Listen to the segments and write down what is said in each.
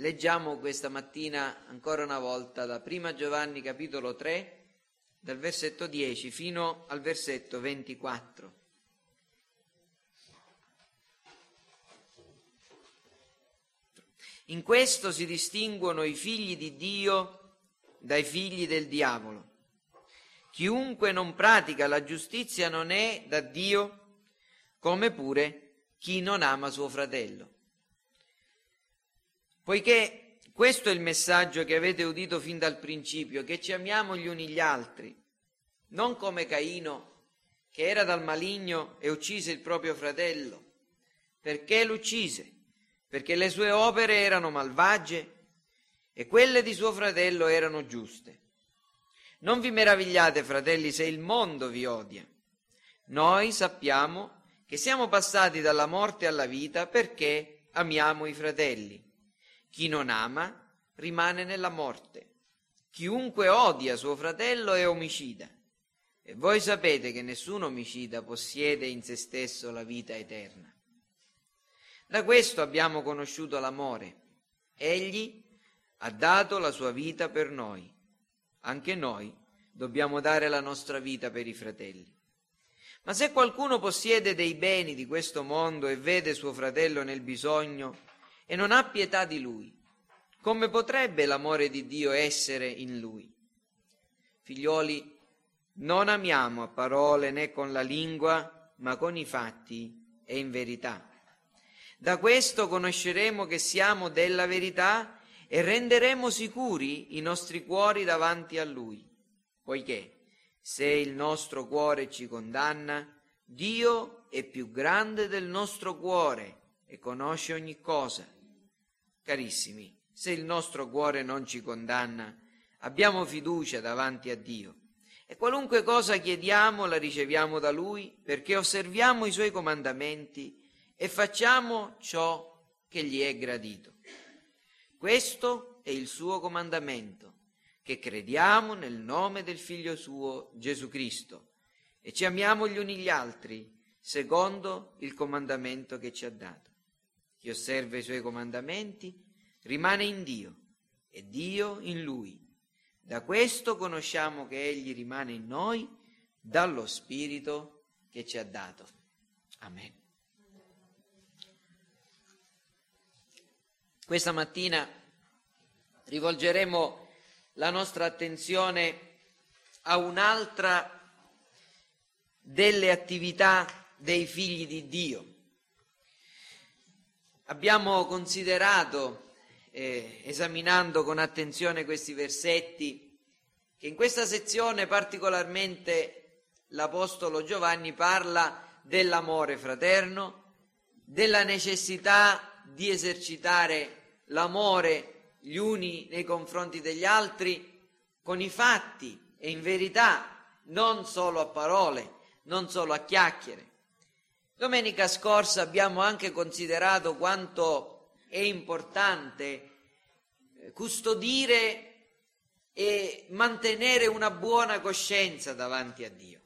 Leggiamo questa mattina ancora una volta da Prima Giovanni capitolo 3, dal versetto 10 fino al versetto 24. In questo si distinguono i figli di Dio dai figli del diavolo. Chiunque non pratica la giustizia non è da Dio, come pure chi non ama suo fratello. Poiché questo è il messaggio che avete udito fin dal principio, che ci amiamo gli uni gli altri, non come Caino, che era dal maligno e uccise il proprio fratello. Perché l'uccise? Perché le sue opere erano malvagie e quelle di suo fratello erano giuste. Non vi meravigliate, fratelli, se il mondo vi odia. Noi sappiamo che siamo passati dalla morte alla vita perché amiamo i fratelli. Chi non ama rimane nella morte. Chiunque odia suo fratello è omicida. E voi sapete che nessun omicida possiede in se stesso la vita eterna. Da questo abbiamo conosciuto l'amore. Egli ha dato la sua vita per noi. Anche noi dobbiamo dare la nostra vita per i fratelli. Ma se qualcuno possiede dei beni di questo mondo e vede suo fratello nel bisogno, e non ha pietà di lui, come potrebbe l'amore di Dio essere in lui? Figlioli, non amiamo a parole né con la lingua, ma con i fatti e in verità. Da questo conosceremo che siamo della verità e renderemo sicuri i nostri cuori davanti a Lui, poiché se il nostro cuore ci condanna, Dio è più grande del nostro cuore e conosce ogni cosa. Carissimi, se il nostro cuore non ci condanna, abbiamo fiducia davanti a Dio e qualunque cosa chiediamo la riceviamo da Lui perché osserviamo i Suoi comandamenti e facciamo ciò che gli è gradito. Questo è il suo comandamento, che crediamo nel nome del Figlio suo Gesù Cristo e ci amiamo gli uni gli altri secondo il comandamento che ci ha dato. Chi osserva i suoi comandamenti rimane in Dio e Dio in lui. Da questo conosciamo che Egli rimane in noi dallo Spirito che ci ha dato. Amen. Questa mattina rivolgeremo la nostra attenzione a un'altra delle attività dei figli di Dio. Abbiamo considerato, eh, esaminando con attenzione questi versetti, che in questa sezione particolarmente l'Apostolo Giovanni parla dell'amore fraterno, della necessità di esercitare l'amore gli uni nei confronti degli altri con i fatti e in verità, non solo a parole, non solo a chiacchiere. Domenica scorsa abbiamo anche considerato quanto è importante eh, custodire e mantenere una buona coscienza davanti a Dio.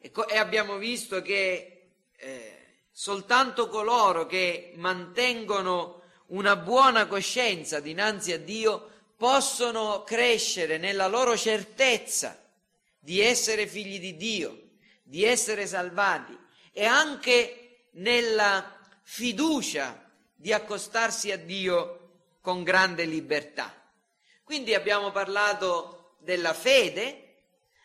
E, co- e abbiamo visto che eh, soltanto coloro che mantengono una buona coscienza dinanzi a Dio possono crescere nella loro certezza di essere figli di Dio, di essere salvati e anche nella fiducia di accostarsi a Dio con grande libertà. Quindi abbiamo parlato della fede,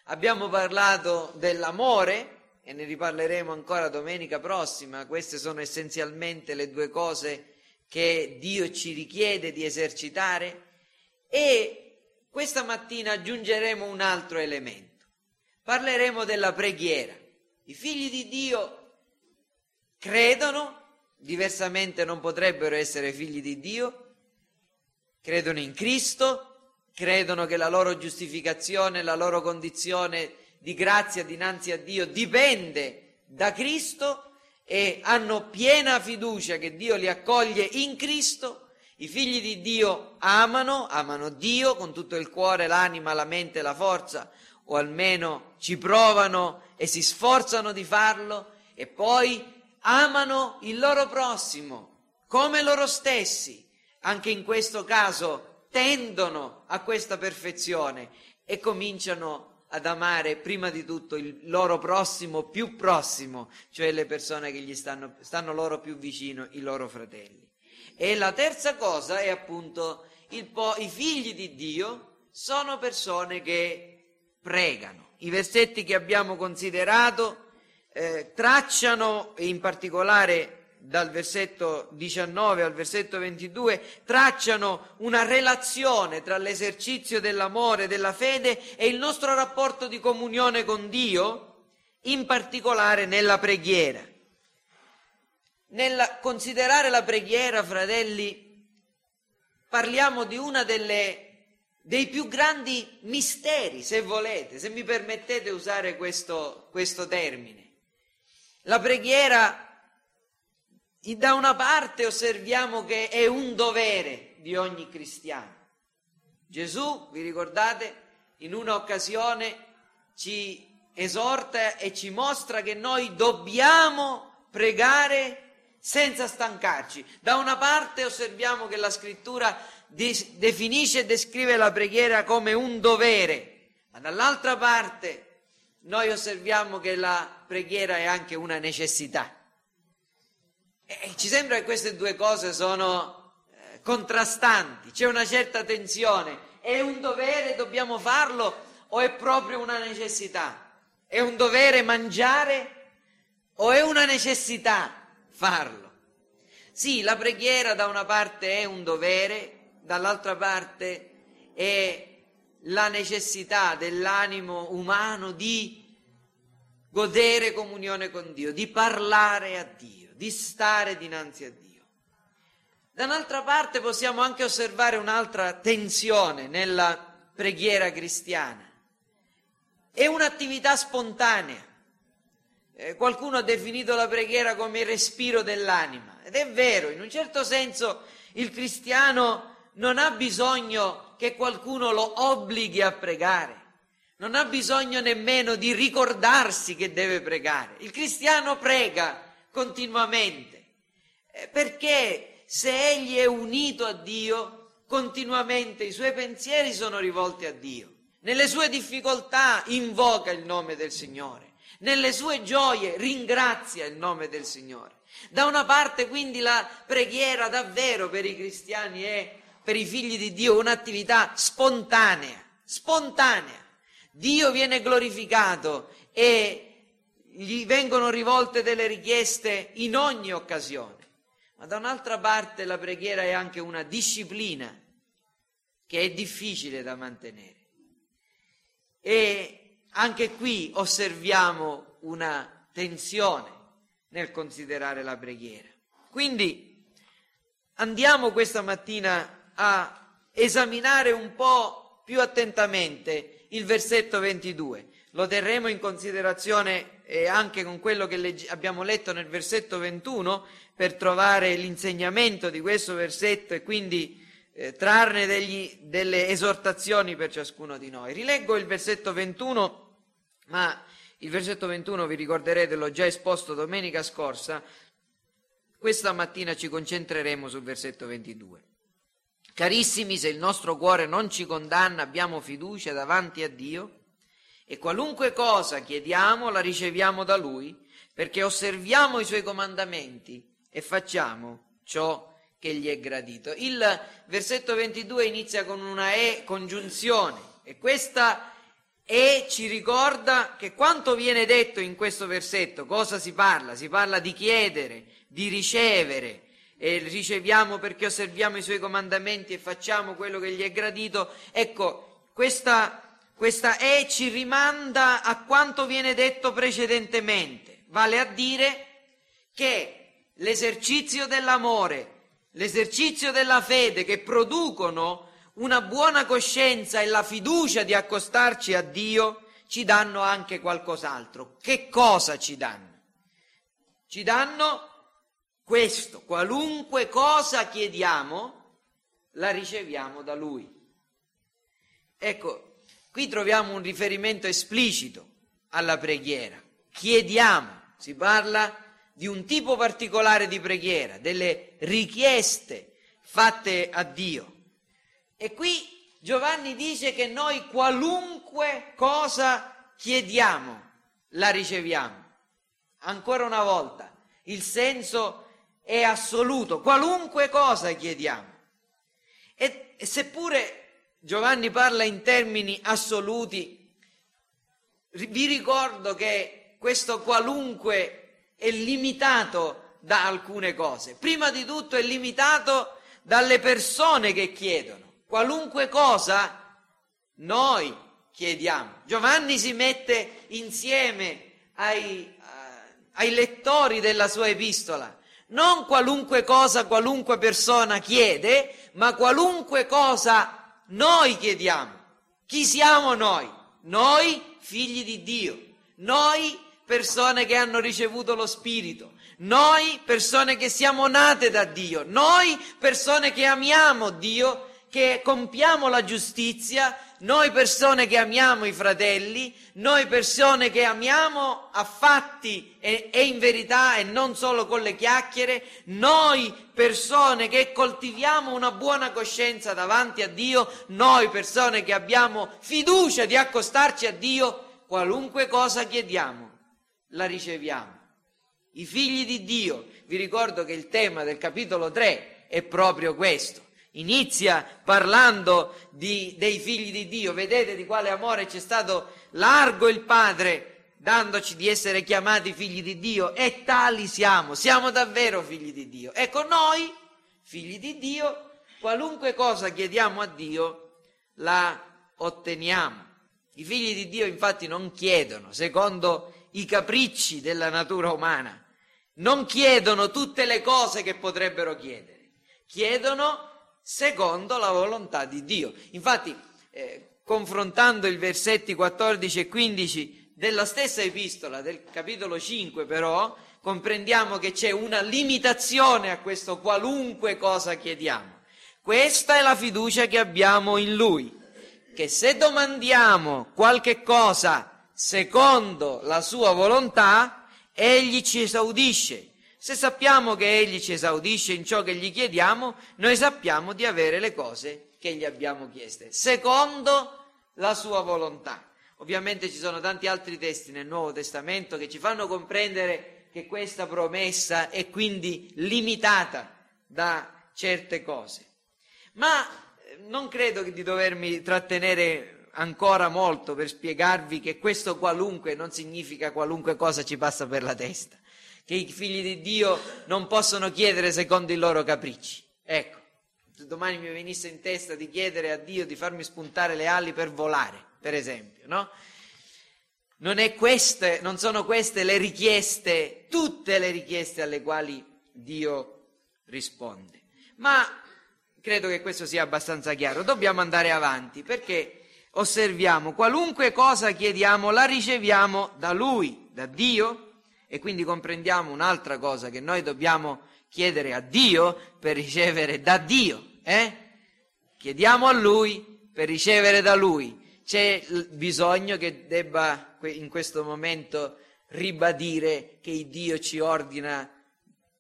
abbiamo parlato dell'amore, e ne riparleremo ancora domenica prossima, queste sono essenzialmente le due cose che Dio ci richiede di esercitare e questa mattina aggiungeremo un altro elemento. Parleremo della preghiera. I figli di Dio credono, diversamente non potrebbero essere figli di Dio, credono in Cristo, credono che la loro giustificazione, la loro condizione di grazia dinanzi a Dio dipende da Cristo e hanno piena fiducia che Dio li accoglie in Cristo, i figli di Dio amano, amano Dio con tutto il cuore, l'anima, la mente, la forza, o almeno ci provano e si sforzano di farlo, e poi amano il loro prossimo come loro stessi, anche in questo caso tendono a questa perfezione e cominciano ad amare prima di tutto il loro prossimo più prossimo, cioè le persone che gli stanno, stanno loro più vicino, i loro fratelli. E la terza cosa è appunto po- i figli di Dio sono persone che pregano. I versetti che abbiamo considerato eh, tracciano, e in particolare dal versetto 19 al versetto 22 tracciano una relazione tra l'esercizio dell'amore, della fede e il nostro rapporto di comunione con Dio, in particolare nella preghiera. Nel considerare la preghiera, fratelli, parliamo di delle dei più grandi misteri, se volete, se mi permettete usare questo, questo termine. La preghiera da una parte osserviamo che è un dovere di ogni cristiano. Gesù, vi ricordate, in un'occasione ci esorta e ci mostra che noi dobbiamo pregare senza stancarci. Da una parte osserviamo che la scrittura definisce e descrive la preghiera come un dovere, ma dall'altra parte noi osserviamo che la preghiera è anche una necessità. E ci sembra che queste due cose sono eh, contrastanti, c'è una certa tensione. È un dovere, dobbiamo farlo o è proprio una necessità? È un dovere mangiare o è una necessità farlo? Sì, la preghiera da una parte è un dovere, dall'altra parte è la necessità dell'animo umano di godere comunione con Dio, di parlare a Dio di stare dinanzi a Dio. Da un'altra parte possiamo anche osservare un'altra tensione nella preghiera cristiana. È un'attività spontanea. Eh, qualcuno ha definito la preghiera come il respiro dell'anima ed è vero, in un certo senso il cristiano non ha bisogno che qualcuno lo obblighi a pregare, non ha bisogno nemmeno di ricordarsi che deve pregare. Il cristiano prega continuamente. Eh, perché se egli è unito a Dio, continuamente i suoi pensieri sono rivolti a Dio. Nelle sue difficoltà invoca il nome del Signore. Nelle sue gioie ringrazia il nome del Signore. Da una parte quindi la preghiera davvero per i cristiani è, per i figli di Dio, un'attività spontanea, spontanea. Dio viene glorificato e gli vengono rivolte delle richieste in ogni occasione. Ma da un'altra parte la preghiera è anche una disciplina che è difficile da mantenere. E anche qui osserviamo una tensione nel considerare la preghiera. Quindi andiamo questa mattina a esaminare un po' più attentamente il versetto 22. Lo terremo in considerazione e anche con quello che legge, abbiamo letto nel versetto 21 per trovare l'insegnamento di questo versetto e quindi eh, trarne degli, delle esortazioni per ciascuno di noi. Rileggo il versetto 21, ma il versetto 21 vi ricorderete l'ho già esposto domenica scorsa, questa mattina ci concentreremo sul versetto 22. Carissimi, se il nostro cuore non ci condanna, abbiamo fiducia davanti a Dio e qualunque cosa chiediamo la riceviamo da Lui, perché osserviamo i Suoi comandamenti e facciamo ciò che gli è gradito. Il versetto 22 inizia con una E congiunzione e questa E ci ricorda che quanto viene detto in questo versetto, cosa si parla? Si parla di chiedere, di ricevere, e riceviamo perché osserviamo i suoi comandamenti e facciamo quello che gli è gradito. Ecco, questa questa E ci rimanda a quanto viene detto precedentemente, vale a dire che l'esercizio dell'amore, l'esercizio della fede che producono una buona coscienza e la fiducia di accostarci a Dio ci danno anche qualcos'altro. Che cosa ci danno? Ci danno questo, qualunque cosa chiediamo, la riceviamo da Lui. Ecco, Qui troviamo un riferimento esplicito alla preghiera. Chiediamo, si parla di un tipo particolare di preghiera, delle richieste fatte a Dio. E qui Giovanni dice che noi qualunque cosa chiediamo, la riceviamo. Ancora una volta, il senso è assoluto, qualunque cosa chiediamo. E, seppure Giovanni parla in termini assoluti, vi ricordo che questo qualunque è limitato da alcune cose. Prima di tutto è limitato dalle persone che chiedono. Qualunque cosa noi chiediamo. Giovanni si mette insieme ai, ai lettori della sua epistola. Non qualunque cosa qualunque persona chiede, ma qualunque cosa noi chiediamo. Chi siamo noi? Noi figli di Dio, noi persone che hanno ricevuto lo Spirito, noi persone che siamo nate da Dio, noi persone che amiamo Dio, che compiamo la giustizia, noi persone che amiamo i fratelli, noi persone che amiamo a fatti e, e, in verità e non solo con le chiacchiere, noi persone che coltiviamo una buona coscienza davanti a Dio, noi persone che abbiamo fiducia di accostarci a Dio, qualunque cosa chiediamo, la riceviamo. I figli di Dio, vi ricordo che il tema del capitolo 3 è proprio questo inizia parlando di, dei figli di Dio, vedete di quale amore c'è stato largo il Padre dandoci di essere chiamati figli di Dio e tali siamo, siamo davvero figli di Dio. Ecco noi, figli di Dio, qualunque cosa chiediamo a Dio la otteniamo. I figli di Dio infatti non chiedono secondo i capricci della natura umana, non chiedono tutte le cose che potrebbero chiedere, chiedono secondo la volontà di Dio. Infatti, eh, confrontando i versetti 14 e 15 della stessa epistola, del capitolo 5 però, comprendiamo che c'è una limitazione a questo qualunque cosa chiediamo. Questa è la fiducia che abbiamo in Lui, che se domandiamo qualche cosa secondo la sua volontà, Egli ci esaudisce se sappiamo che Egli ci esaudisce in ciò che gli chiediamo, noi sappiamo di avere le cose che gli abbiamo chieste, secondo la sua volontà. Ovviamente ci sono tanti altri testi nel Nuovo Testamento che ci fanno comprendere che questa promessa è quindi limitata da certe cose. Ma eh, non credo di dovermi trattenere ancora molto per spiegarvi che questo qualunque non significa qualunque cosa ci passa per la testa che i figli di Dio non possono chiedere secondo i loro capricci. Ecco, se domani mi venisse in testa di chiedere a Dio di farmi spuntare le ali per volare, per esempio, no? Non, queste, non sono queste le richieste, tutte le richieste alle quali Dio risponde. Ma credo che questo sia abbastanza chiaro. Dobbiamo andare avanti perché osserviamo qualunque cosa chiediamo la riceviamo da Lui, da Dio, e quindi comprendiamo un'altra cosa, che noi dobbiamo chiedere a Dio per ricevere da Dio. Eh? Chiediamo a Lui per ricevere da Lui. C'è bisogno che debba in questo momento ribadire che Dio ci ordina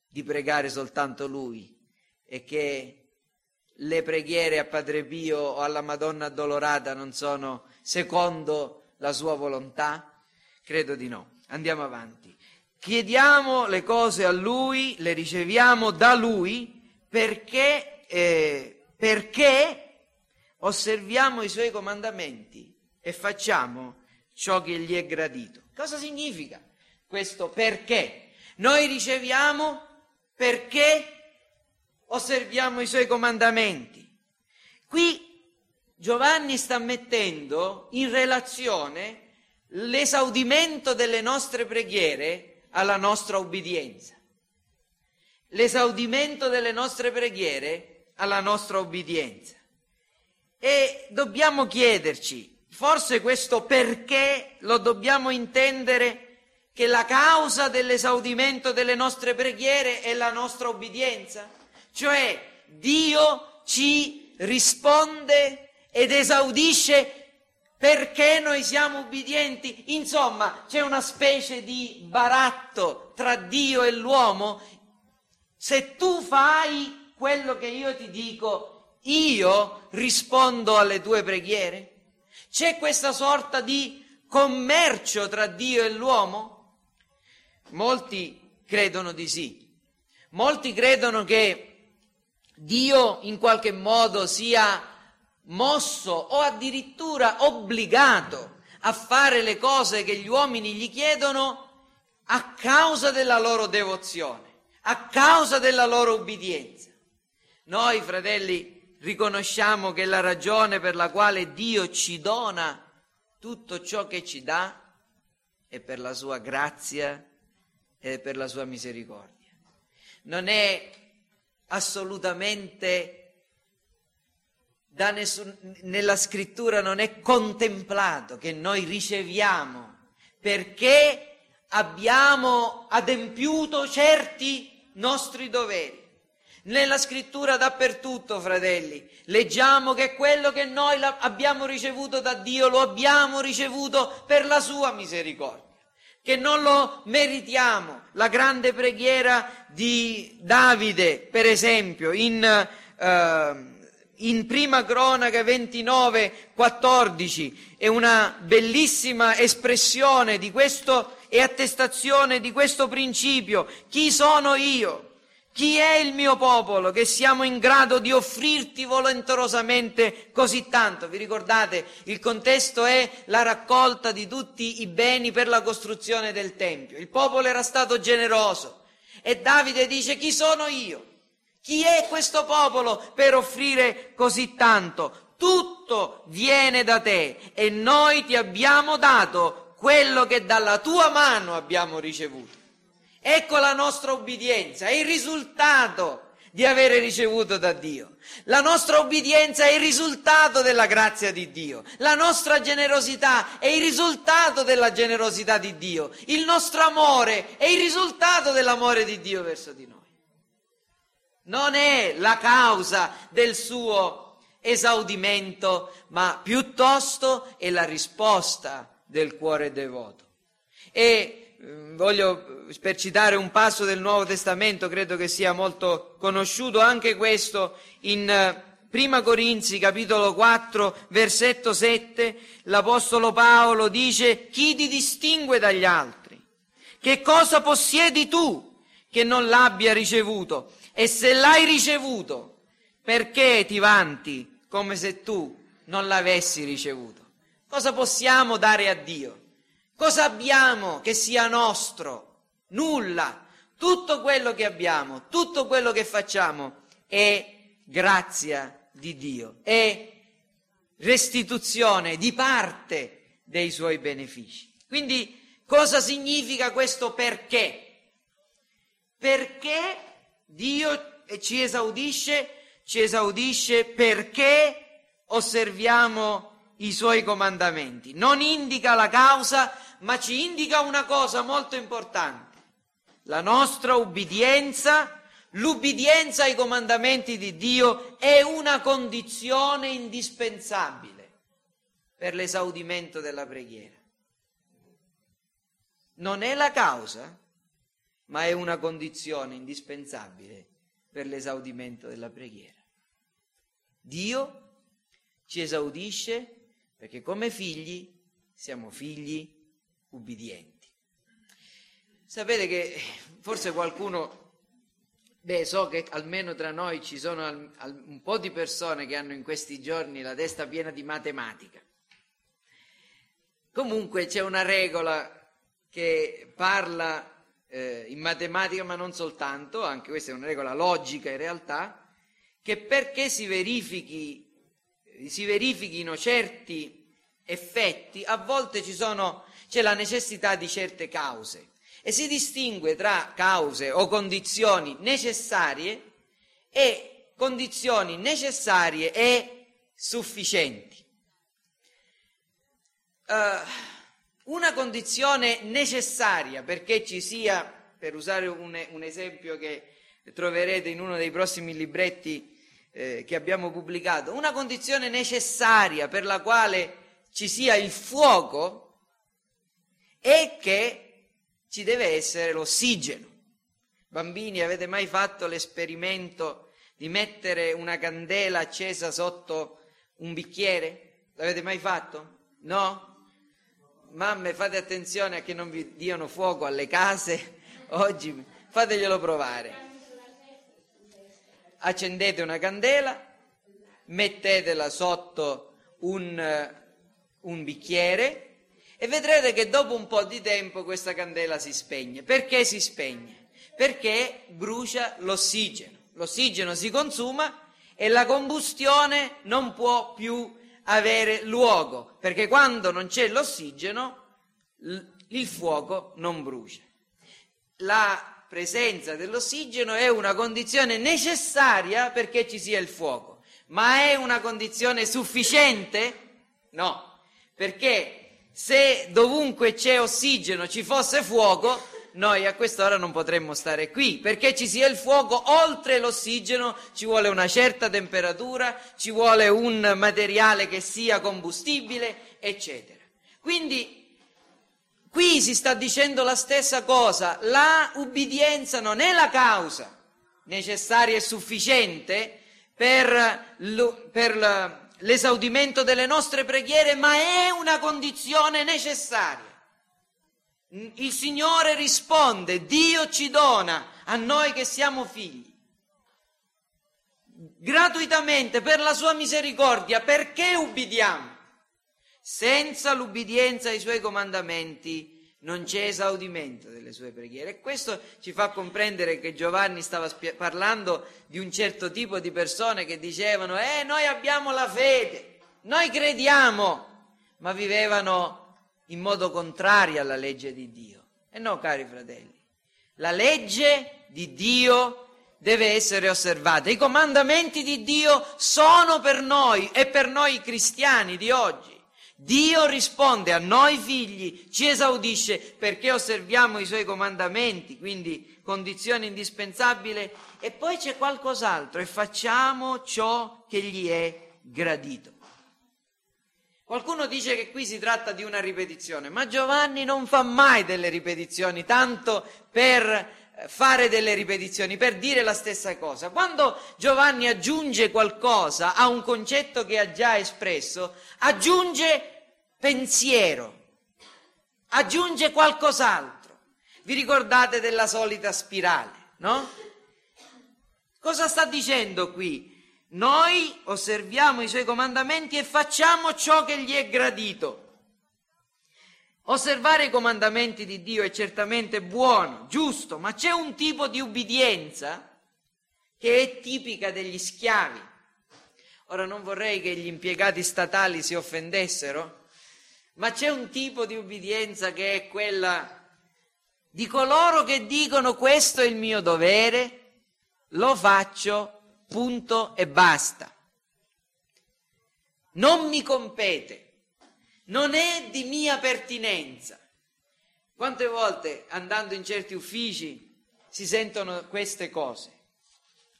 di pregare soltanto Lui e che le preghiere a Padre Pio o alla Madonna Addolorata non sono secondo la sua volontà? Credo di no. Andiamo avanti chiediamo le cose a Lui, le riceviamo da Lui perché, eh, perché osserviamo i Suoi comandamenti e facciamo ciò che gli è gradito. Cosa significa questo perché? Noi riceviamo perché osserviamo i Suoi comandamenti. Qui Giovanni sta mettendo in relazione l'esaudimento delle nostre preghiere alla nostra obbedienza. L'esaudimento delle nostre preghiere alla nostra obbedienza. E dobbiamo chiederci, forse questo perché lo dobbiamo intendere che la causa dell'esaudimento delle nostre preghiere è la nostra obbedienza? Cioè Dio ci risponde ed esaudisce perché noi siamo ubbidienti? Insomma, c'è una specie di baratto tra Dio e l'uomo. Se tu fai, quello che io ti dico, io rispondo alle tue preghiere? C'è questa sorta di commercio tra Dio e l'uomo? Molti credono di sì. Molti credono che Dio in qualche modo sia mosso o addirittura obbligato a fare le cose che gli uomini gli chiedono a causa della loro devozione, a causa della loro ubbidienza. Noi, fratelli, riconosciamo che la ragione per la quale Dio ci dona tutto ciò che ci dà è per la sua grazia e per la sua misericordia. Non è assolutamente nessun, nella scrittura non è contemplato che noi riceviamo perché abbiamo adempiuto certi nostri doveri. Nella scrittura dappertutto, fratelli, leggiamo che quello che noi abbiamo ricevuto da Dio lo abbiamo ricevuto per la sua misericordia, che non lo meritiamo. La grande preghiera di Davide, per esempio, in, eh, in prima cronaca 29, 14, è una bellissima espressione di questo e attestazione di questo principio. Chi sono io? Chi è il mio popolo che siamo in grado di offrirti volenterosamente così tanto? Vi ricordate? Il contesto è la raccolta di tutti i beni per la costruzione del Tempio. Il popolo era stato generoso e Davide dice chi sono io? Chi è questo popolo per offrire così tanto? Tutto viene da te e noi ti abbiamo dato quello che dalla tua mano abbiamo ricevuto. Ecco la nostra obbedienza, è il risultato di avere ricevuto da Dio. La nostra obbedienza è il risultato della grazia di Dio. La nostra generosità è il risultato della generosità di Dio. Il nostro amore è il risultato dell'amore di Dio verso di noi. Non è la causa del suo esaudimento, ma piuttosto è la risposta del cuore devoto. E mm, voglio, per citare un passo del Nuovo Testamento, credo che sia molto conosciuto anche questo, in eh, Prima Corinzi capitolo 4 versetto 7 l'Apostolo Paolo dice chi ti distingue dagli altri? Che cosa possiedi tu che non l'abbia ricevuto? E se l'hai ricevuto, perché ti vanti come se tu non l'avessi ricevuto? Cosa possiamo dare a Dio? Cosa abbiamo che sia nostro? Nulla. Tutto quello che abbiamo, tutto quello che facciamo è grazia di Dio, è restituzione di parte dei suoi benefici. Quindi cosa significa questo perché? Perché Dio ci esaudisce, ci esaudisce perché osserviamo i suoi comandamenti. Non indica la causa, ma ci indica una cosa molto importante. La nostra ubbidienza, l'ubbidienza ai comandamenti di Dio è una condizione indispensabile per l'esaudimento della preghiera. Non è la causa, ma è una condizione indispensabile per l'esaudimento della preghiera. Dio ci esaudisce perché come figli siamo figli ubbidienti. Sapete che forse qualcuno, beh so che almeno tra noi ci sono al, al, un po' di persone che hanno in questi giorni la testa piena di matematica. Comunque c'è una regola che parla eh, in matematica, ma non soltanto, anche questa è una regola logica in realtà, che perché si verifichi si verifichino certi effetti, a volte sono, c'è la necessità di certe cause e si distingue tra cause o condizioni necessarie e condizioni necessarie e sufficienti. Uh, una condizione necessaria perché ci sia, per usare un, un esempio che troverete in uno dei prossimi libretti eh, che abbiamo pubblicato, una condizione necessaria per la quale ci sia il fuoco è che ci deve essere l'ossigeno. Bambini, avete mai fatto l'esperimento di mettere una candela accesa sotto un bicchiere? L'avete mai fatto? No? Mamme, fate attenzione a che non vi diano fuoco alle case oggi, fateglielo provare. Accendete una candela, mettetela sotto un, un bicchiere e vedrete che dopo un po' di tempo questa candela si spegne. Perché si spegne? Perché brucia l'ossigeno. L'ossigeno si consuma e la combustione non può più avere luogo, perché quando non c'è l'ossigeno il fuoco non brucia. La presenza dell'ossigeno è una condizione necessaria perché ci sia il fuoco, ma è una condizione sufficiente? No, perché se dovunque c'è ossigeno ci fosse fuoco, noi a quest'ora non potremmo stare qui, perché ci sia il fuoco, oltre l'ossigeno ci vuole una certa temperatura, ci vuole un materiale che sia combustibile, eccetera. Quindi qui si sta dicendo la stessa cosa, la ubbidienza non è la causa necessaria e sufficiente per, per l'esaudimento delle nostre preghiere, ma è una condizione necessaria. Il Signore risponde, Dio ci dona a noi che siamo figli, gratuitamente per la sua misericordia, perché ubbidiamo? Senza l'ubbidienza ai suoi comandamenti non c'è esaudimento delle sue preghiere. E questo ci fa comprendere che Giovanni stava spie- parlando di un certo tipo di persone che dicevano, eh, noi abbiamo la fede, noi crediamo, ma vivevano in modo contrario alla legge di Dio. E no, cari fratelli, la legge di Dio deve essere osservata. I comandamenti di Dio sono per noi e per noi cristiani di oggi. Dio risponde a noi figli, ci esaudisce perché osserviamo i suoi comandamenti, quindi condizione indispensabile, e poi c'è qualcos'altro e facciamo ciò che gli è gradito. Qualcuno dice che qui si tratta di una ripetizione, ma Giovanni non fa mai delle ripetizioni, tanto per eh, fare delle ripetizioni, per dire la stessa cosa. Quando Giovanni aggiunge qualcosa a un concetto che ha già espresso, aggiunge pensiero, aggiunge qualcos'altro. Vi ricordate della solita spirale, no? Cosa sta dicendo qui? Noi osserviamo i suoi comandamenti e facciamo ciò che gli è gradito. Osservare i comandamenti di Dio è certamente buono, giusto, ma c'è un tipo di ubbidienza che è tipica degli schiavi. Ora non vorrei che gli impiegati statali si offendessero, ma c'è un tipo di ubbidienza che è quella di coloro che dicono questo è il mio dovere, lo faccio, punto e basta. Non mi compete non è di mia pertinenza. Quante volte andando in certi uffici si sentono queste cose?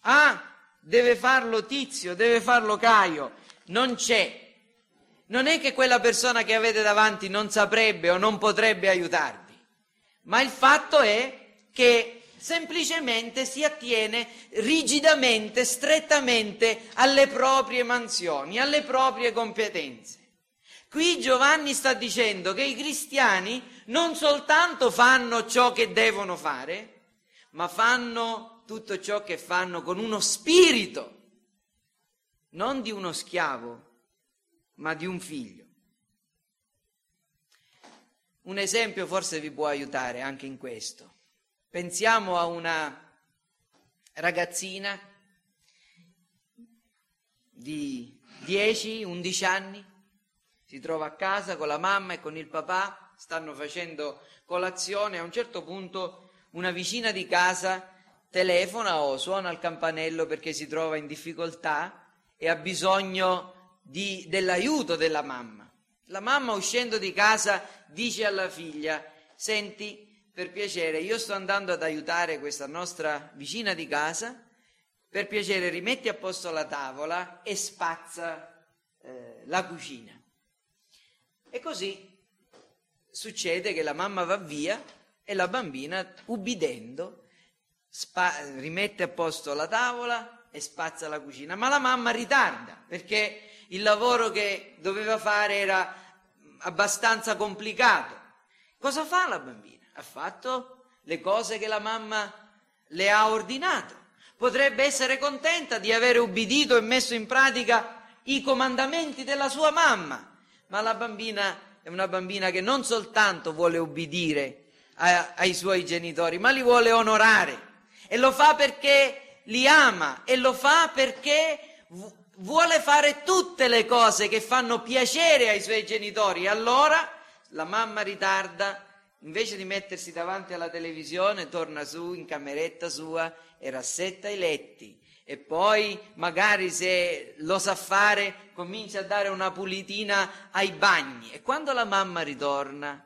Ah, deve farlo Tizio, deve farlo Caio, non c'è. Non è che quella persona che avete davanti non saprebbe o non potrebbe aiutarvi, ma il fatto è che semplicemente si attiene rigidamente, strettamente alle proprie mansioni, alle proprie competenze. Qui Giovanni sta dicendo che i cristiani non soltanto fanno ciò che devono fare, ma fanno tutto ciò che fanno con uno spirito, non di uno schiavo, ma di un figlio. Un esempio forse vi può aiutare anche in questo. Pensiamo a una ragazzina di 10-11 anni si trova a casa con la mamma e con il papà, stanno facendo colazione, a un certo punto una vicina di casa telefona o suona il campanello perché si trova in difficoltà e ha bisogno di, dell'aiuto della mamma. La mamma uscendo di casa dice alla figlia, senti, per piacere, io sto andando ad aiutare questa nostra vicina di casa, per piacere rimetti a posto la tavola e spazza eh, la cucina. E così succede che la mamma va via e la bambina, ubbidendo, spa- rimette a posto la tavola e spazza la cucina, ma la mamma ritarda perché il lavoro che doveva fare era abbastanza complicato. Cosa fa la bambina? Ha fatto le cose che la mamma le ha ordinato. Potrebbe essere contenta di aver ubbidito e messo in pratica i comandamenti della sua mamma, ma la bambina è una bambina che non soltanto vuole ubbidire a, ai suoi genitori, ma li vuole onorare e lo fa perché li ama e lo fa perché vuole fare tutte le cose che fanno piacere ai suoi genitori. Allora la mamma ritarda, invece di mettersi davanti alla televisione, torna su in cameretta sua e rassetta i letti. E poi magari se lo sa fare comincia a dare una pulitina ai bagni. E quando la mamma ritorna,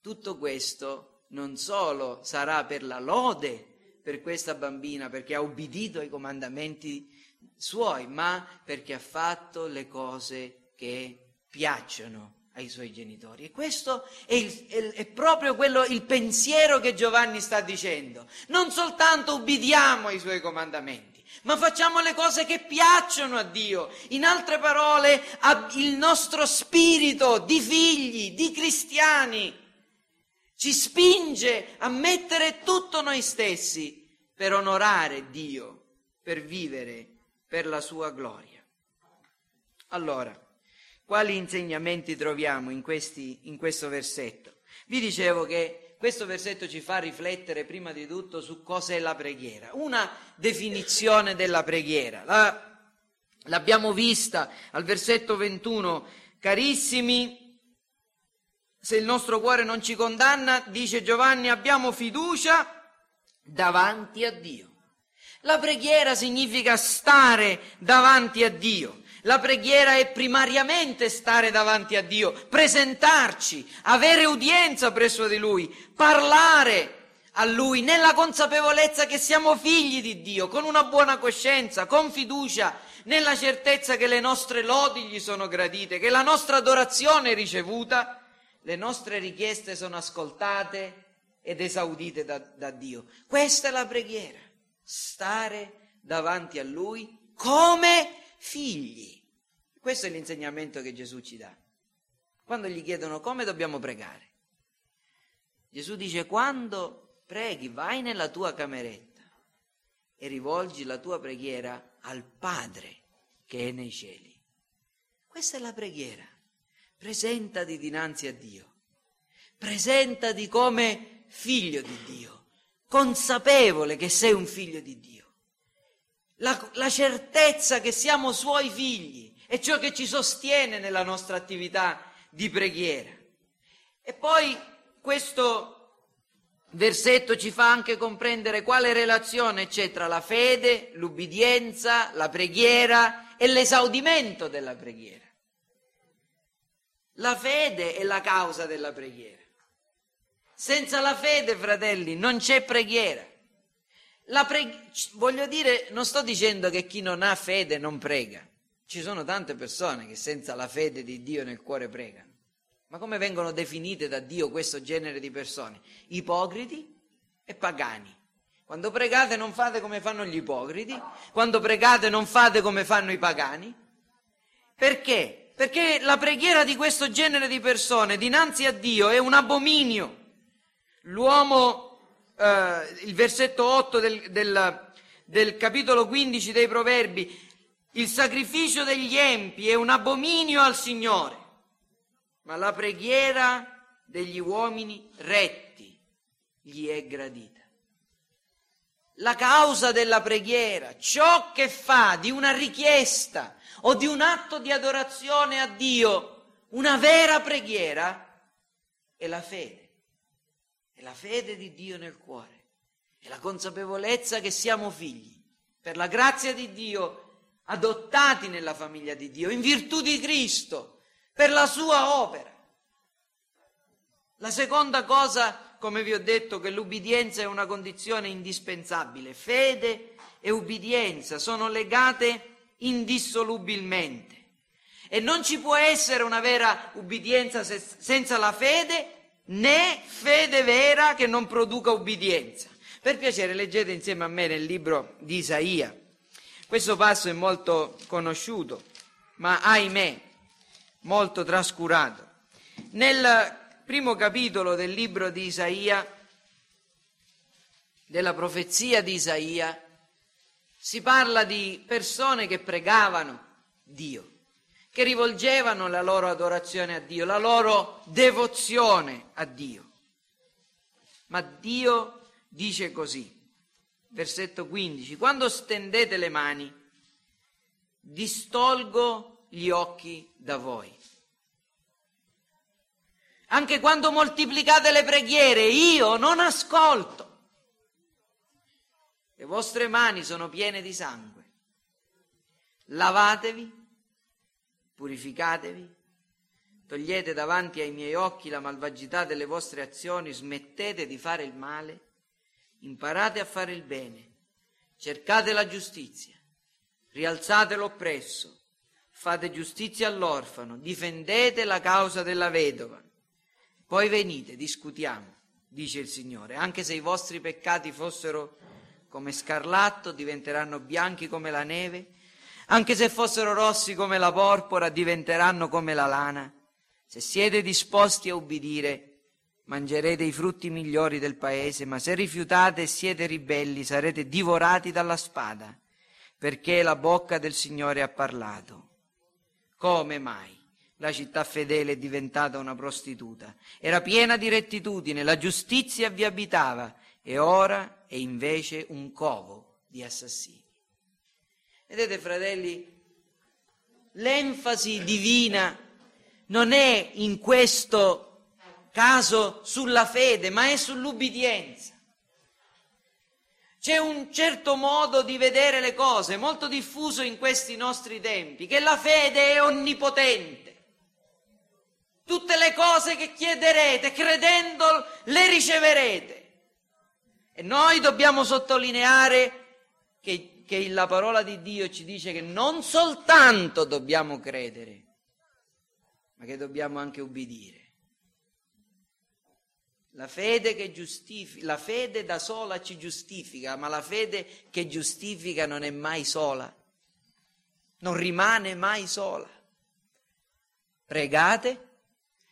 tutto questo non solo sarà per la lode per questa bambina perché ha ubbidito ai comandamenti suoi, ma perché ha fatto le cose che piacciono ai suoi genitori. E questo è, il, è, è, proprio quello, il pensiero che Giovanni sta dicendo. Non soltanto ubbidiamo ai suoi comandamenti, ma facciamo le cose che piacciono a Dio. In altre parole, il nostro spirito di figli, di cristiani, ci spinge a mettere tutto noi stessi per onorare Dio, per vivere per la sua gloria. Allora, quali insegnamenti troviamo in, questi, in questo versetto? Vi dicevo che questo versetto ci fa riflettere prima di tutto su cos'è la preghiera, una definizione della preghiera. La, l'abbiamo vista al versetto 21, carissimi, se il nostro cuore non ci condanna, dice Giovanni, abbiamo fiducia davanti a Dio. La preghiera significa stare davanti a Dio. La preghiera è primariamente stare davanti a Dio, presentarci, avere udienza presso di Lui, parlare a Lui nella consapevolezza che siamo figli di Dio, con una buona coscienza, con fiducia, nella certezza che le nostre lodi gli sono gradite, che la nostra adorazione è ricevuta, le nostre richieste sono ascoltate ed esaudite da, da Dio. Questa è la preghiera, stare davanti a Lui come figli. Questo è l'insegnamento che Gesù ci dà. Quando gli chiedono come dobbiamo pregare, Gesù dice quando preghi vai nella tua cameretta e rivolgi la tua preghiera al Padre che è nei cieli. Questa è la preghiera. Presentati dinanzi a Dio. Presentati come figlio di Dio, consapevole che sei un figlio di Dio. La, la certezza che siamo suoi figli è ciò che ci sostiene nella nostra attività di preghiera. E poi questo versetto ci fa anche comprendere quale relazione c'è tra la fede, l'ubbidienza, la preghiera e l'esaudimento della preghiera. La fede è la causa della preghiera. Senza la fede, fratelli, non c'è preghiera. Pre... Voglio dire, non sto dicendo che chi non ha fede non prega. Ci sono tante persone che senza la fede di Dio nel cuore pregano. Ma come vengono definite da Dio questo genere di persone? Ipocriti e pagani. Quando pregate non fate come fanno gli ipocriti, quando pregate non fate come fanno i pagani. Perché? Perché la preghiera di questo genere di persone dinanzi a Dio è un abominio. L'uomo, eh, il versetto 8 del, del, del capitolo 15 dei Proverbi, il sacrificio degli empi è un abominio al Signore, ma la preghiera degli uomini retti gli è gradita. La causa della preghiera, ciò che fa di una richiesta o di un atto di adorazione a Dio una vera preghiera, è la fede la fede di Dio nel cuore, è la consapevolezza che siamo figli, per la grazia di Dio, adottati nella famiglia di Dio, in virtù di Cristo, per la sua opera. La seconda cosa, come vi ho detto, che l'ubbidienza è una condizione indispensabile. Fede e ubbidienza sono legate indissolubilmente. E non ci può essere una vera ubbidienza senza la fede né fede vera che non produca ubbidienza. Per piacere, leggete insieme a me nel libro di Isaia. Questo passo è molto conosciuto, ma ahimè molto trascurato. Nel primo capitolo del libro di Isaia, della profezia di Isaia, si parla di persone che pregavano Dio, che rivolgevano la loro adorazione a Dio, la loro devozione a Dio. Ma Dio dice così, versetto 15, quando stendete le mani, distolgo gli occhi da voi. Anche quando moltiplicate le preghiere, io non ascolto. Le vostre mani sono piene di sangue. Lavatevi, purificatevi, togliete davanti ai miei occhi la malvagità delle vostre azioni, smettete di fare il male imparate a fare il bene, cercate la giustizia, rialzate l'oppresso, fate giustizia all'orfano, difendete la causa della vedova. Poi venite, discutiamo, dice il Signore, anche se i vostri peccati fossero come scarlatto, diventeranno bianchi come la neve, anche se fossero rossi come la porpora, diventeranno come la lana. Se siete disposti a ubbidire, mangerete i frutti migliori del paese, ma se rifiutate e siete ribelli sarete divorati dalla spada, perché la bocca del Signore ha parlato. Come mai? La città fedele è diventata una prostituta. Era piena di rettitudine, la giustizia vi abitava e ora è invece un covo di assassini. Vedete, fratelli, l'enfasi divina non è in questo caso sulla fede, ma è sull'ubbidienza. C'è un certo modo di vedere le cose, molto diffuso in questi nostri tempi, che la fede è onnipotente. Tutte le cose che chiederete, credendo, le riceverete. E noi dobbiamo sottolineare che, che la parola di Dio ci dice che non soltanto dobbiamo credere, ma che dobbiamo anche ubbidire. La fede, che giustifica, la fede da sola ci giustifica, ma la fede che giustifica non è mai sola, non rimane mai sola. Pregate,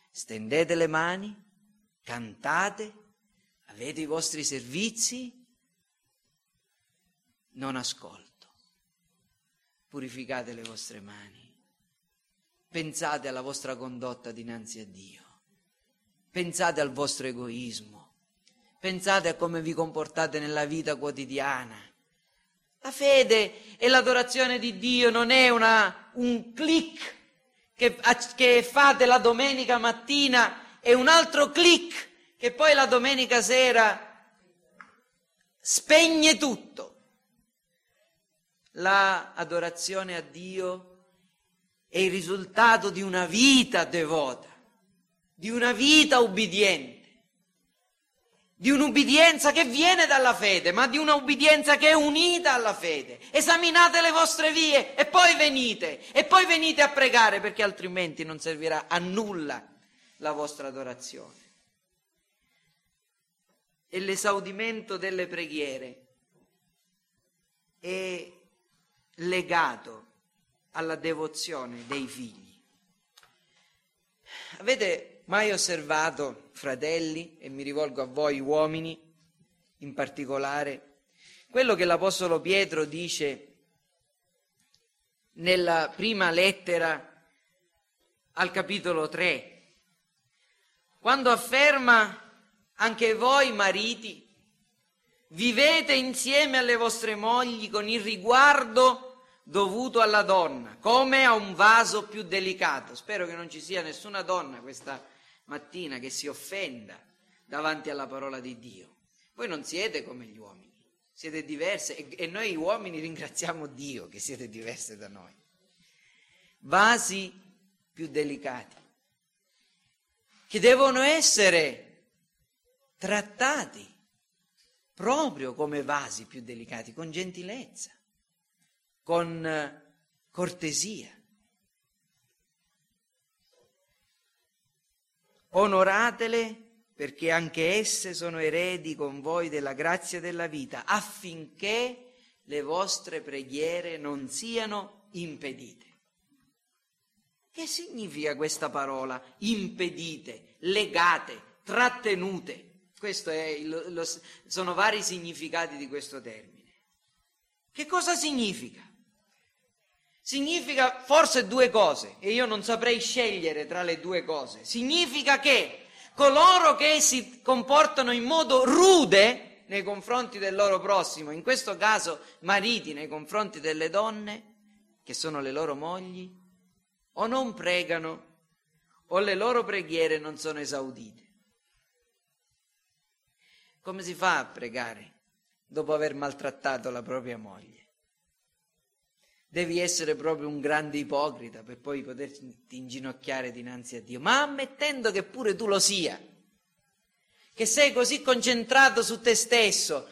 stendete le mani, cantate, avete i vostri servizi, non ascolto. Purificate le vostre mani, pensate alla vostra condotta dinanzi a Dio Pensate al vostro egoismo, pensate a come vi comportate nella vita quotidiana. La fede e l'adorazione di Dio non è una, un clic che, che fate la domenica mattina e un altro clic che poi la domenica sera spegne tutto. L'adorazione a Dio è il risultato di una vita devota di una vita ubbidiente, di un'ubbidienza che viene dalla fede, ma di un'ubbidienza che è unita alla fede. Esaminate le vostre vie e poi venite, e poi venite a pregare perché altrimenti non servirà a nulla la vostra adorazione. E l'esaudimento delle preghiere è legato alla devozione dei figli. Avete mai osservato, fratelli, e mi rivolgo a voi uomini in particolare, quello che l'Apostolo Pietro dice nella prima lettera al capitolo 3, quando afferma anche voi mariti, vivete insieme alle vostre mogli con il riguardo dovuto alla donna, come a un vaso più delicato. Spero che non ci sia nessuna donna questa mattina che si offenda davanti alla parola di Dio. Voi non siete come gli uomini, siete diversi e, noi uomini ringraziamo Dio che siete diversi da noi. Vasi più delicati, che devono essere trattati proprio come vasi più delicati, con gentilezza, con eh, cortesia. onoratele perché anche esse sono eredi con voi della grazia della vita, affinché le vostre preghiere non siano impedite. Che significa questa parola? Impedite, legate, trattenute. Questi sono vari significati di questo termine. Che cosa significa? Significa forse due cose e io non saprei scegliere tra le due cose. Significa che coloro che si comportano in modo rude nei confronti del loro prossimo, in questo caso mariti nei confronti delle donne, che sono le loro mogli, o non pregano o le loro preghiere non sono esaudite. Come si fa a pregare dopo aver maltrattato la propria moglie? Devi essere proprio un grande ipocrita per poi poterti inginocchiare dinanzi a Dio, ma ammettendo che pure tu lo sia, che sei così concentrato su te stesso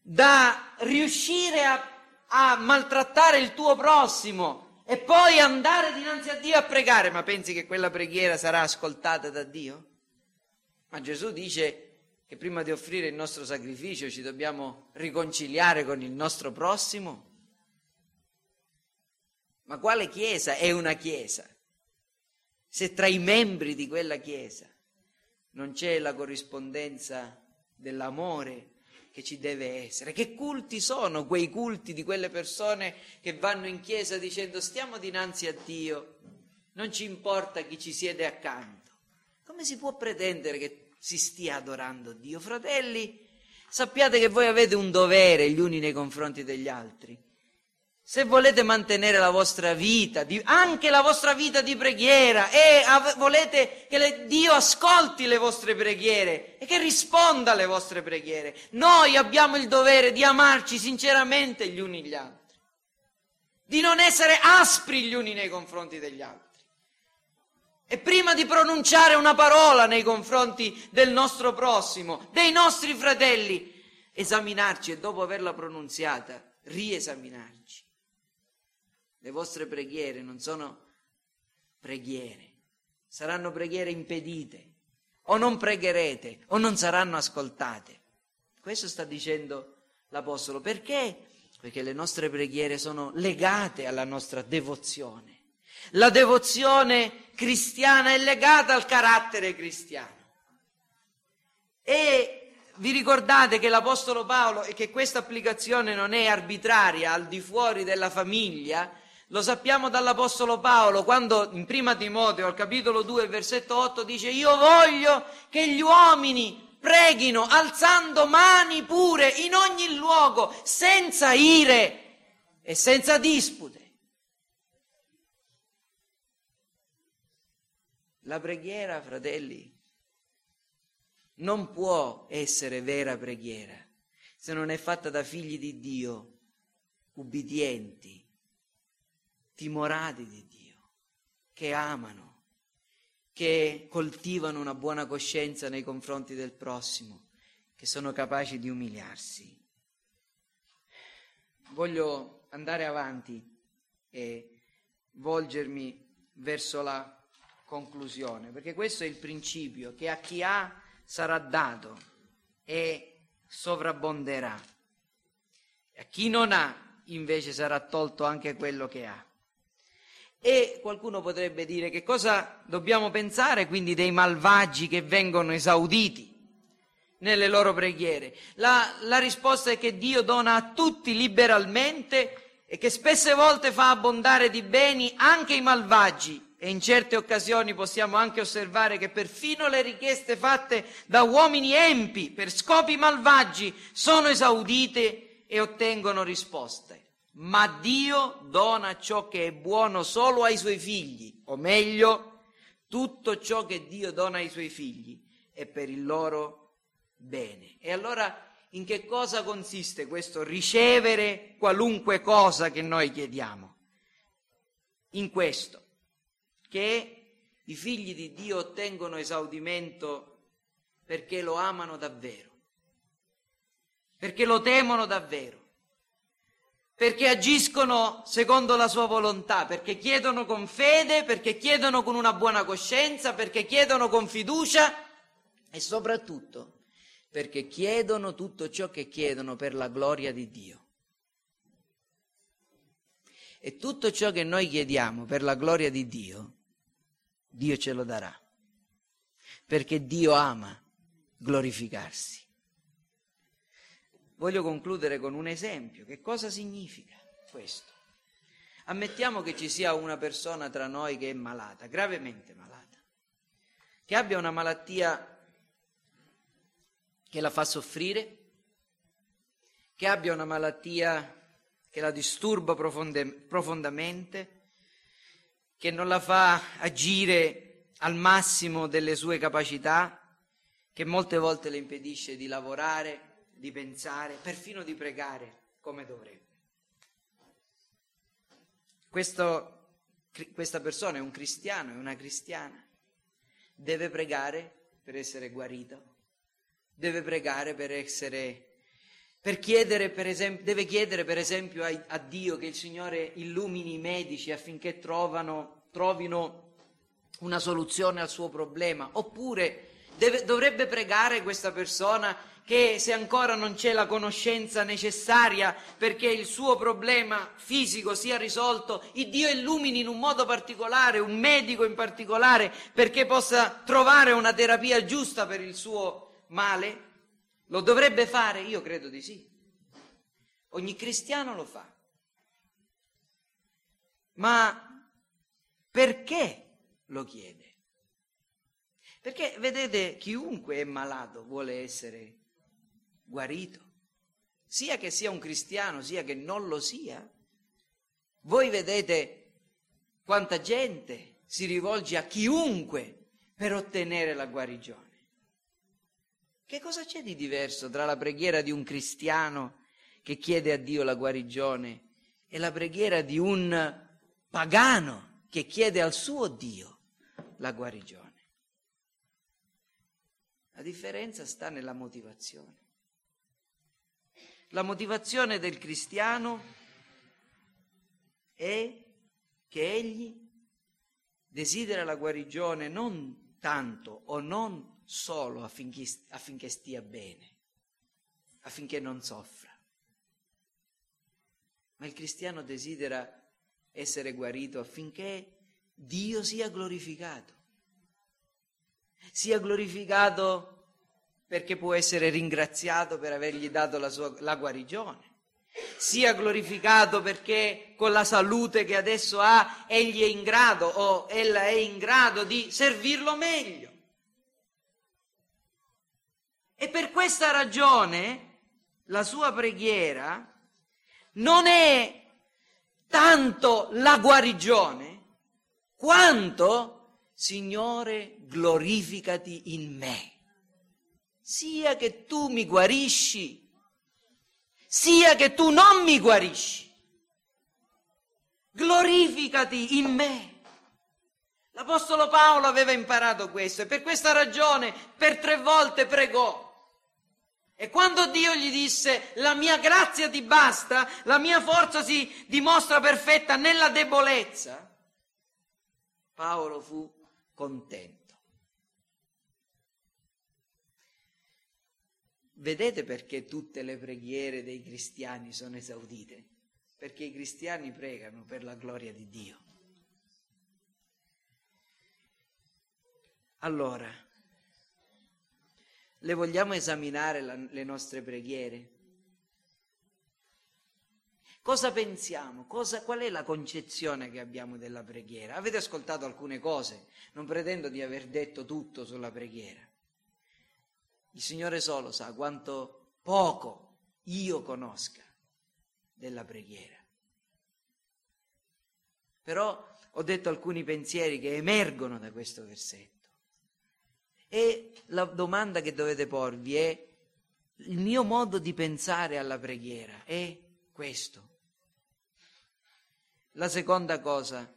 da riuscire a, a maltrattare il tuo prossimo e poi andare dinanzi a Dio a pregare, ma pensi che quella preghiera sarà ascoltata da Dio? Ma Gesù dice che prima di offrire il nostro sacrificio ci dobbiamo riconciliare con il nostro prossimo? Ma quale chiesa è una chiesa? Se tra i membri di quella chiesa non c'è la corrispondenza dell'amore che ci deve essere. Che culti sono quei culti di quelle persone che vanno in chiesa dicendo stiamo dinanzi a Dio, non ci importa chi ci siede accanto. Come si può pretendere che si stia adorando Dio. Fratelli, sappiate che voi avete un dovere gli uni nei confronti degli altri. Se volete mantenere la vostra vita, anche la vostra vita di preghiera, e volete che Dio ascolti le vostre preghiere e che risponda alle vostre preghiere, noi abbiamo il dovere di amarci sinceramente gli uni gli altri, di non essere aspri gli uni nei confronti degli altri. E prima di pronunciare una parola nei confronti del nostro prossimo, dei nostri fratelli, esaminarci e dopo averla pronunziata, riesaminarci. Le vostre preghiere non sono preghiere, saranno preghiere impedite, o non pregherete, o non saranno ascoltate. Questo sta dicendo l'Apostolo. Perché? Perché le nostre preghiere sono legate alla nostra devozione. La devozione cristiana è legata al carattere cristiano. E vi ricordate che l'Apostolo Paolo e che questa applicazione non è arbitraria al di fuori della famiglia? Lo sappiamo dall'Apostolo Paolo quando in prima Timoteo al capitolo 2 versetto 8 dice io voglio che gli uomini preghino alzando mani pure in ogni luogo senza ire e senza dispute. La preghiera, fratelli, non può essere vera preghiera se non è fatta da figli di Dio, ubbidienti, timorati di Dio, che amano, che coltivano una buona coscienza nei confronti del prossimo, che sono capaci di umiliarsi. Voglio andare avanti e volgermi verso la conclusione, perché questo è il principio, che a chi ha sarà dato e sovrabbonderà. A chi non ha invece sarà tolto anche quello che ha. E qualcuno potrebbe dire che cosa dobbiamo pensare quindi dei malvagi che vengono esauditi nelle loro preghiere? La, la risposta è che Dio dona a tutti liberalmente e che spesse volte fa abbondare di beni anche i malvagi e in certe occasioni possiamo anche osservare che perfino le richieste fatte da uomini empi per scopi malvagi sono esaudite e ottengono risposte. Ma Dio dona ciò che è buono solo ai suoi figli, o meglio, tutto ciò che Dio dona ai suoi figli è per il loro bene. E allora in che cosa consiste questo ricevere qualunque cosa che noi chiediamo? In questo che i figli di Dio ottengono esaudimento perché lo amano davvero, perché lo temono davvero, perché agiscono secondo la sua volontà, perché chiedono con fede, perché chiedono con una buona coscienza, perché chiedono con fiducia e soprattutto perché chiedono tutto ciò che chiedono per la gloria di Dio. E tutto ciò che noi chiediamo per la gloria di Dio, Dio ce lo darà, perché Dio ama glorificarsi. Voglio concludere con un esempio. Che cosa significa questo? Ammettiamo che ci sia una persona tra noi che è malata, gravemente malata, che abbia una malattia che la fa soffrire, che abbia una malattia che la disturba profonde, profondamente, che non la fa agire al massimo delle sue capacità, che molte volte le impedisce di lavorare, di pensare, perfino di pregare come dovrebbe. Questo, questa persona è un cristiano, è una cristiana, deve pregare per essere guarito, deve pregare per essere per chiedere, per esempio, deve chiedere per esempio a, a, Dio che il Signore illumini i medici affinché trovano, trovino una soluzione al suo problema, oppure deve, dovrebbe pregare questa persona che se ancora non c'è la conoscenza necessaria perché il suo problema fisico sia risolto, il Dio illumini in un modo particolare, un medico in particolare, perché possa trovare una terapia giusta per il suo male? Lo dovrebbe fare? Io credo di sì. Ogni cristiano lo fa. Ma perché lo chiede? Perché vedete, chiunque è malato vuole essere guarito, sia che sia un cristiano, sia che non lo sia. Voi vedete quanta gente si rivolge a chiunque per ottenere la guarigione. Che cosa c'è di diverso tra la preghiera di un cristiano che chiede a Dio la guarigione e la preghiera di un pagano che chiede al suo Dio la guarigione? La differenza sta nella motivazione. La motivazione del cristiano è che egli desidera la guarigione non tanto o non solo affinché, affinché stia bene, affinché non soffra. Ma il cristiano desidera essere guarito affinché Dio sia glorificato. Sia glorificato perché può essere ringraziato per avergli dato la, sua, la guarigione. Sia glorificato perché con la salute che adesso ha egli è in grado o ella è in grado di servirlo meglio. E per questa ragione la sua preghiera non è tanto la guarigione quanto Signore glorificati in me, sia che tu mi guarisci, sia che tu non mi guarisci, glorificati in me. L'Apostolo Paolo aveva imparato questo e per questa ragione per tre volte pregò. E quando Dio gli disse la mia grazia ti basta, la mia forza si dimostra perfetta nella debolezza, Paolo fu contento. Vedete perché tutte le preghiere dei cristiani sono esaudite? Perché i cristiani pregano per la gloria di Dio. Allora, le vogliamo esaminare la, le nostre preghiere? Cosa pensiamo? Cosa, qual è la concezione che abbiamo della preghiera? Avete ascoltato alcune cose, non pretendo di aver detto tutto sulla preghiera. Il Signore solo sa quanto poco io conosca della preghiera. Però ho detto alcuni pensieri che emergono da questo versetto. E la domanda che dovete porvi è, il mio modo di pensare alla preghiera è questo. La seconda cosa,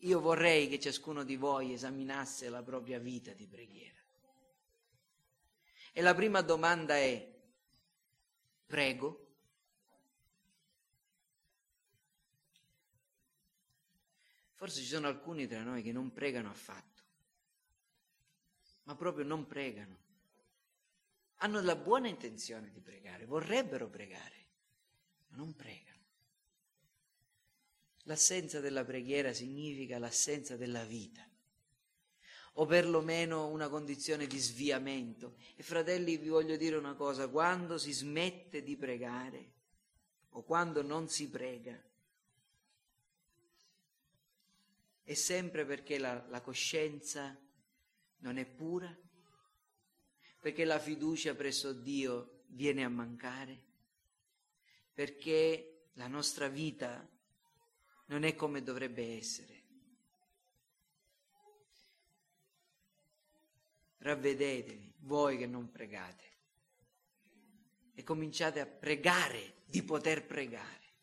io vorrei che ciascuno di voi esaminasse la propria vita di preghiera. E la prima domanda è, prego? Forse ci sono alcuni tra noi che non pregano affatto ma proprio non pregano. Hanno la buona intenzione di pregare, vorrebbero pregare, ma non pregano. L'assenza della preghiera significa l'assenza della vita o perlomeno una condizione di sviamento. E fratelli, vi voglio dire una cosa, quando si smette di pregare o quando non si prega, è sempre perché la, la coscienza non è pura, perché la fiducia presso Dio viene a mancare, perché la nostra vita non è come dovrebbe essere. Ravvedetevi, voi che non pregate, e cominciate a pregare di poter pregare,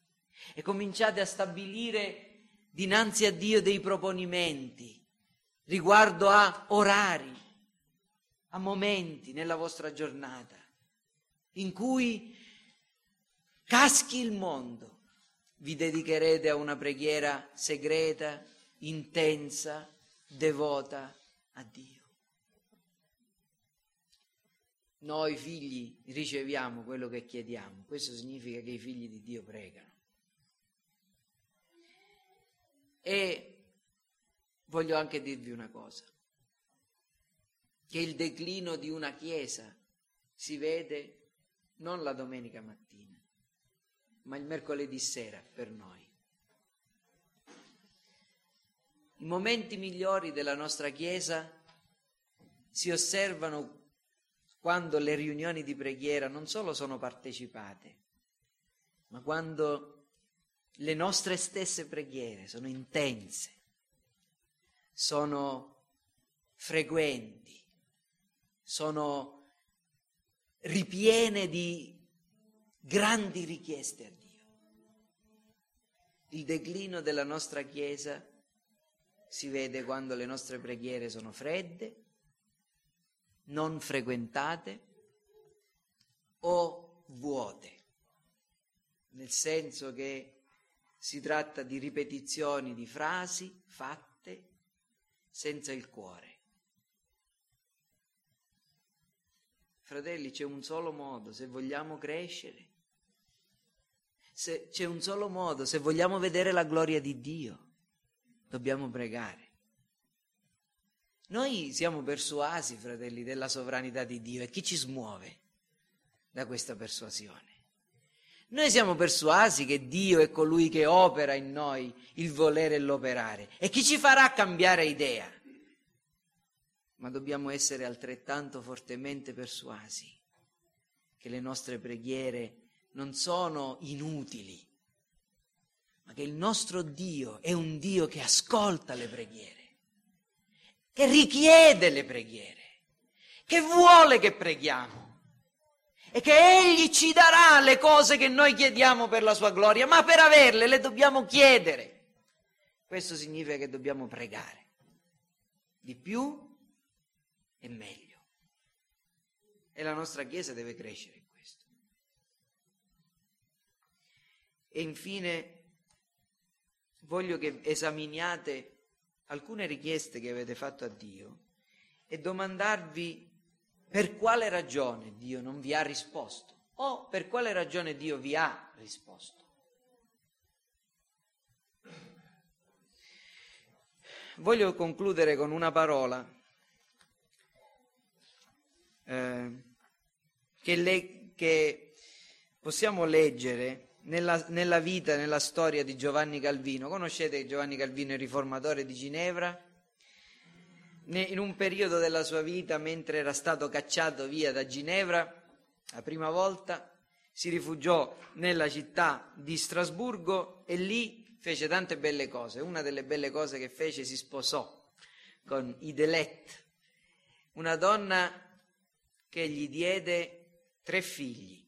e cominciate a stabilire dinanzi a Dio dei proponimenti riguardo a orari, a momenti nella vostra giornata in cui caschi il mondo, vi dedicherete a una preghiera segreta, intensa, devota a Dio. Noi figli riceviamo quello che chiediamo, questo significa che i figli di Dio pregano. E voglio anche dirvi una cosa, che il declino di una chiesa si vede non la domenica mattina, ma il mercoledì sera per noi. I momenti migliori della nostra chiesa si osservano quando le riunioni di preghiera non solo sono partecipate, ma quando le nostre stesse preghiere sono intense, sono frequenti, sono ripiene di grandi richieste a Dio. Il declino della nostra Chiesa si vede quando le nostre preghiere sono fredde, non frequentate o vuote, nel senso che si tratta di ripetizioni di frasi fatte senza il cuore. Fratelli, c'è un solo modo se vogliamo crescere. Se c'è un solo modo se vogliamo vedere la gloria di Dio. Dobbiamo pregare. Noi siamo persuasi, fratelli, della sovranità di Dio e chi ci smuove da questa persuasione? Noi siamo persuasi che Dio è colui che opera in noi il volere e l'operare e chi ci farà cambiare idea. Ma dobbiamo essere altrettanto fortemente persuasi che le nostre preghiere non sono inutili, ma che il nostro Dio è un Dio che ascolta le preghiere, che richiede le preghiere, che vuole che preghiamo e che Egli ci darà le cose che noi chiediamo per la sua gloria, ma per averle le dobbiamo chiedere. Questo significa che dobbiamo pregare di più e meglio. E la nostra Chiesa deve crescere in questo. E infine voglio che esaminiate alcune richieste che avete fatto a Dio e domandarvi per quale ragione Dio non vi ha risposto o per quale ragione Dio vi ha risposto. Voglio concludere con una parola eh, che, le, che, possiamo leggere nella, nella vita, nella storia di Giovanni Calvino. Conoscete Giovanni Calvino, il riformatore di Ginevra? in un periodo della sua vita, mentre era stato cacciato via da Ginevra, la prima volta, si rifugiò nella città di Strasburgo e lì fece tante belle cose. Una delle belle cose che fece si sposò con Idelette, una donna che gli diede tre figli,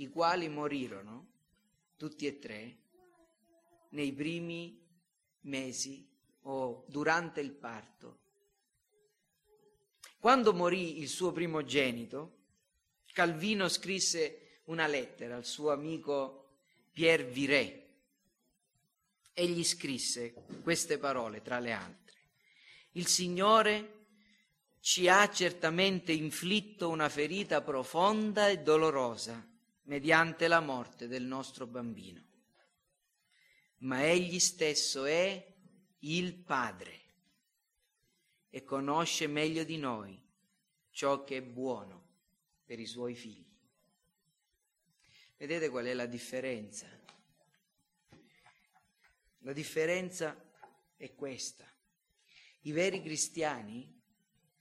i quali morirono tutti e tre nei primi mesi o durante il parto. Quando morì il suo primogenito, Calvino scrisse una lettera al suo amico Pierre Viret e gli scrisse queste parole tra le altre. Il Signore ci ha certamente inflitto una ferita profonda e dolorosa mediante la morte del nostro bambino ma egli stesso è il Padre e conosce meglio di noi ciò che è buono per i suoi figli. Vedete qual è la differenza? La differenza è questa. I veri cristiani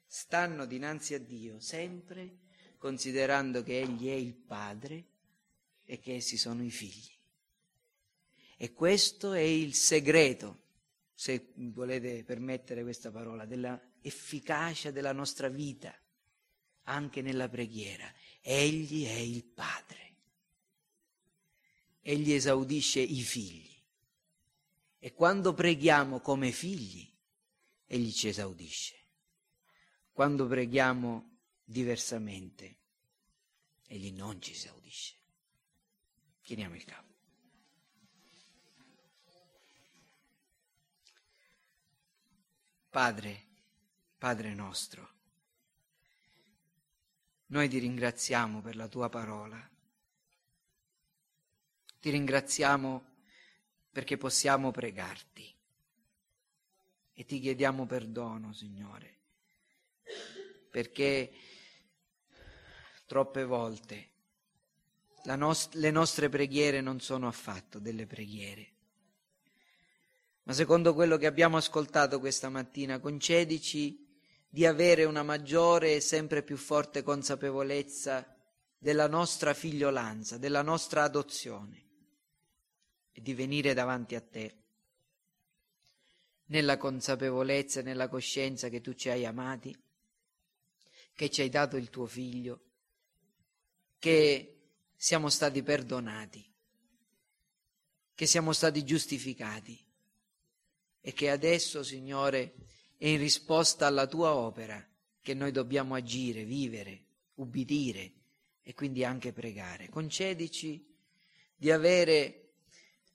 stanno dinanzi a Dio sempre considerando che Egli è il Padre e che essi sono i figli. E questo è il segreto, se volete permettere questa parola, della efficacia della nostra vita, anche nella preghiera. Egli è il Padre. Egli esaudisce i figli. E quando preghiamo come figli, Egli ci esaudisce. Quando preghiamo diversamente, Egli non ci esaudisce. Chiniamo il capo. Padre, Padre nostro, noi ti ringraziamo per la tua parola. Ti ringraziamo perché possiamo pregarti e ti chiediamo perdono, Signore, perché troppe volte nost- le nostre preghiere non sono affatto delle preghiere. Ma secondo quello che abbiamo ascoltato questa mattina, concedici di avere una maggiore e sempre più forte consapevolezza della nostra figliolanza, della nostra adozione e di venire davanti a te nella consapevolezza e nella coscienza che tu ci hai amati, che ci hai dato il tuo figlio, che siamo stati perdonati, che siamo stati giustificati e che adesso, Signore, è in risposta alla tua opera che noi dobbiamo agire, vivere, ubbidire e quindi anche pregare. Concedici di avere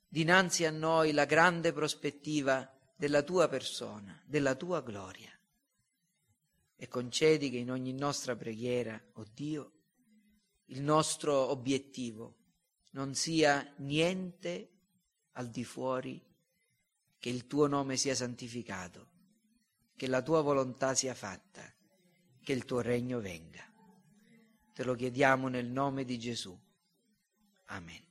dinanzi a noi la grande prospettiva della tua persona, della tua gloria. E concedi che in ogni nostra preghiera, oh Dio, il nostro obiettivo non sia niente al di fuori che il tuo nome sia santificato, che la tua volontà sia fatta, che il tuo regno venga. Te lo chiediamo nel nome di Gesù. Amen.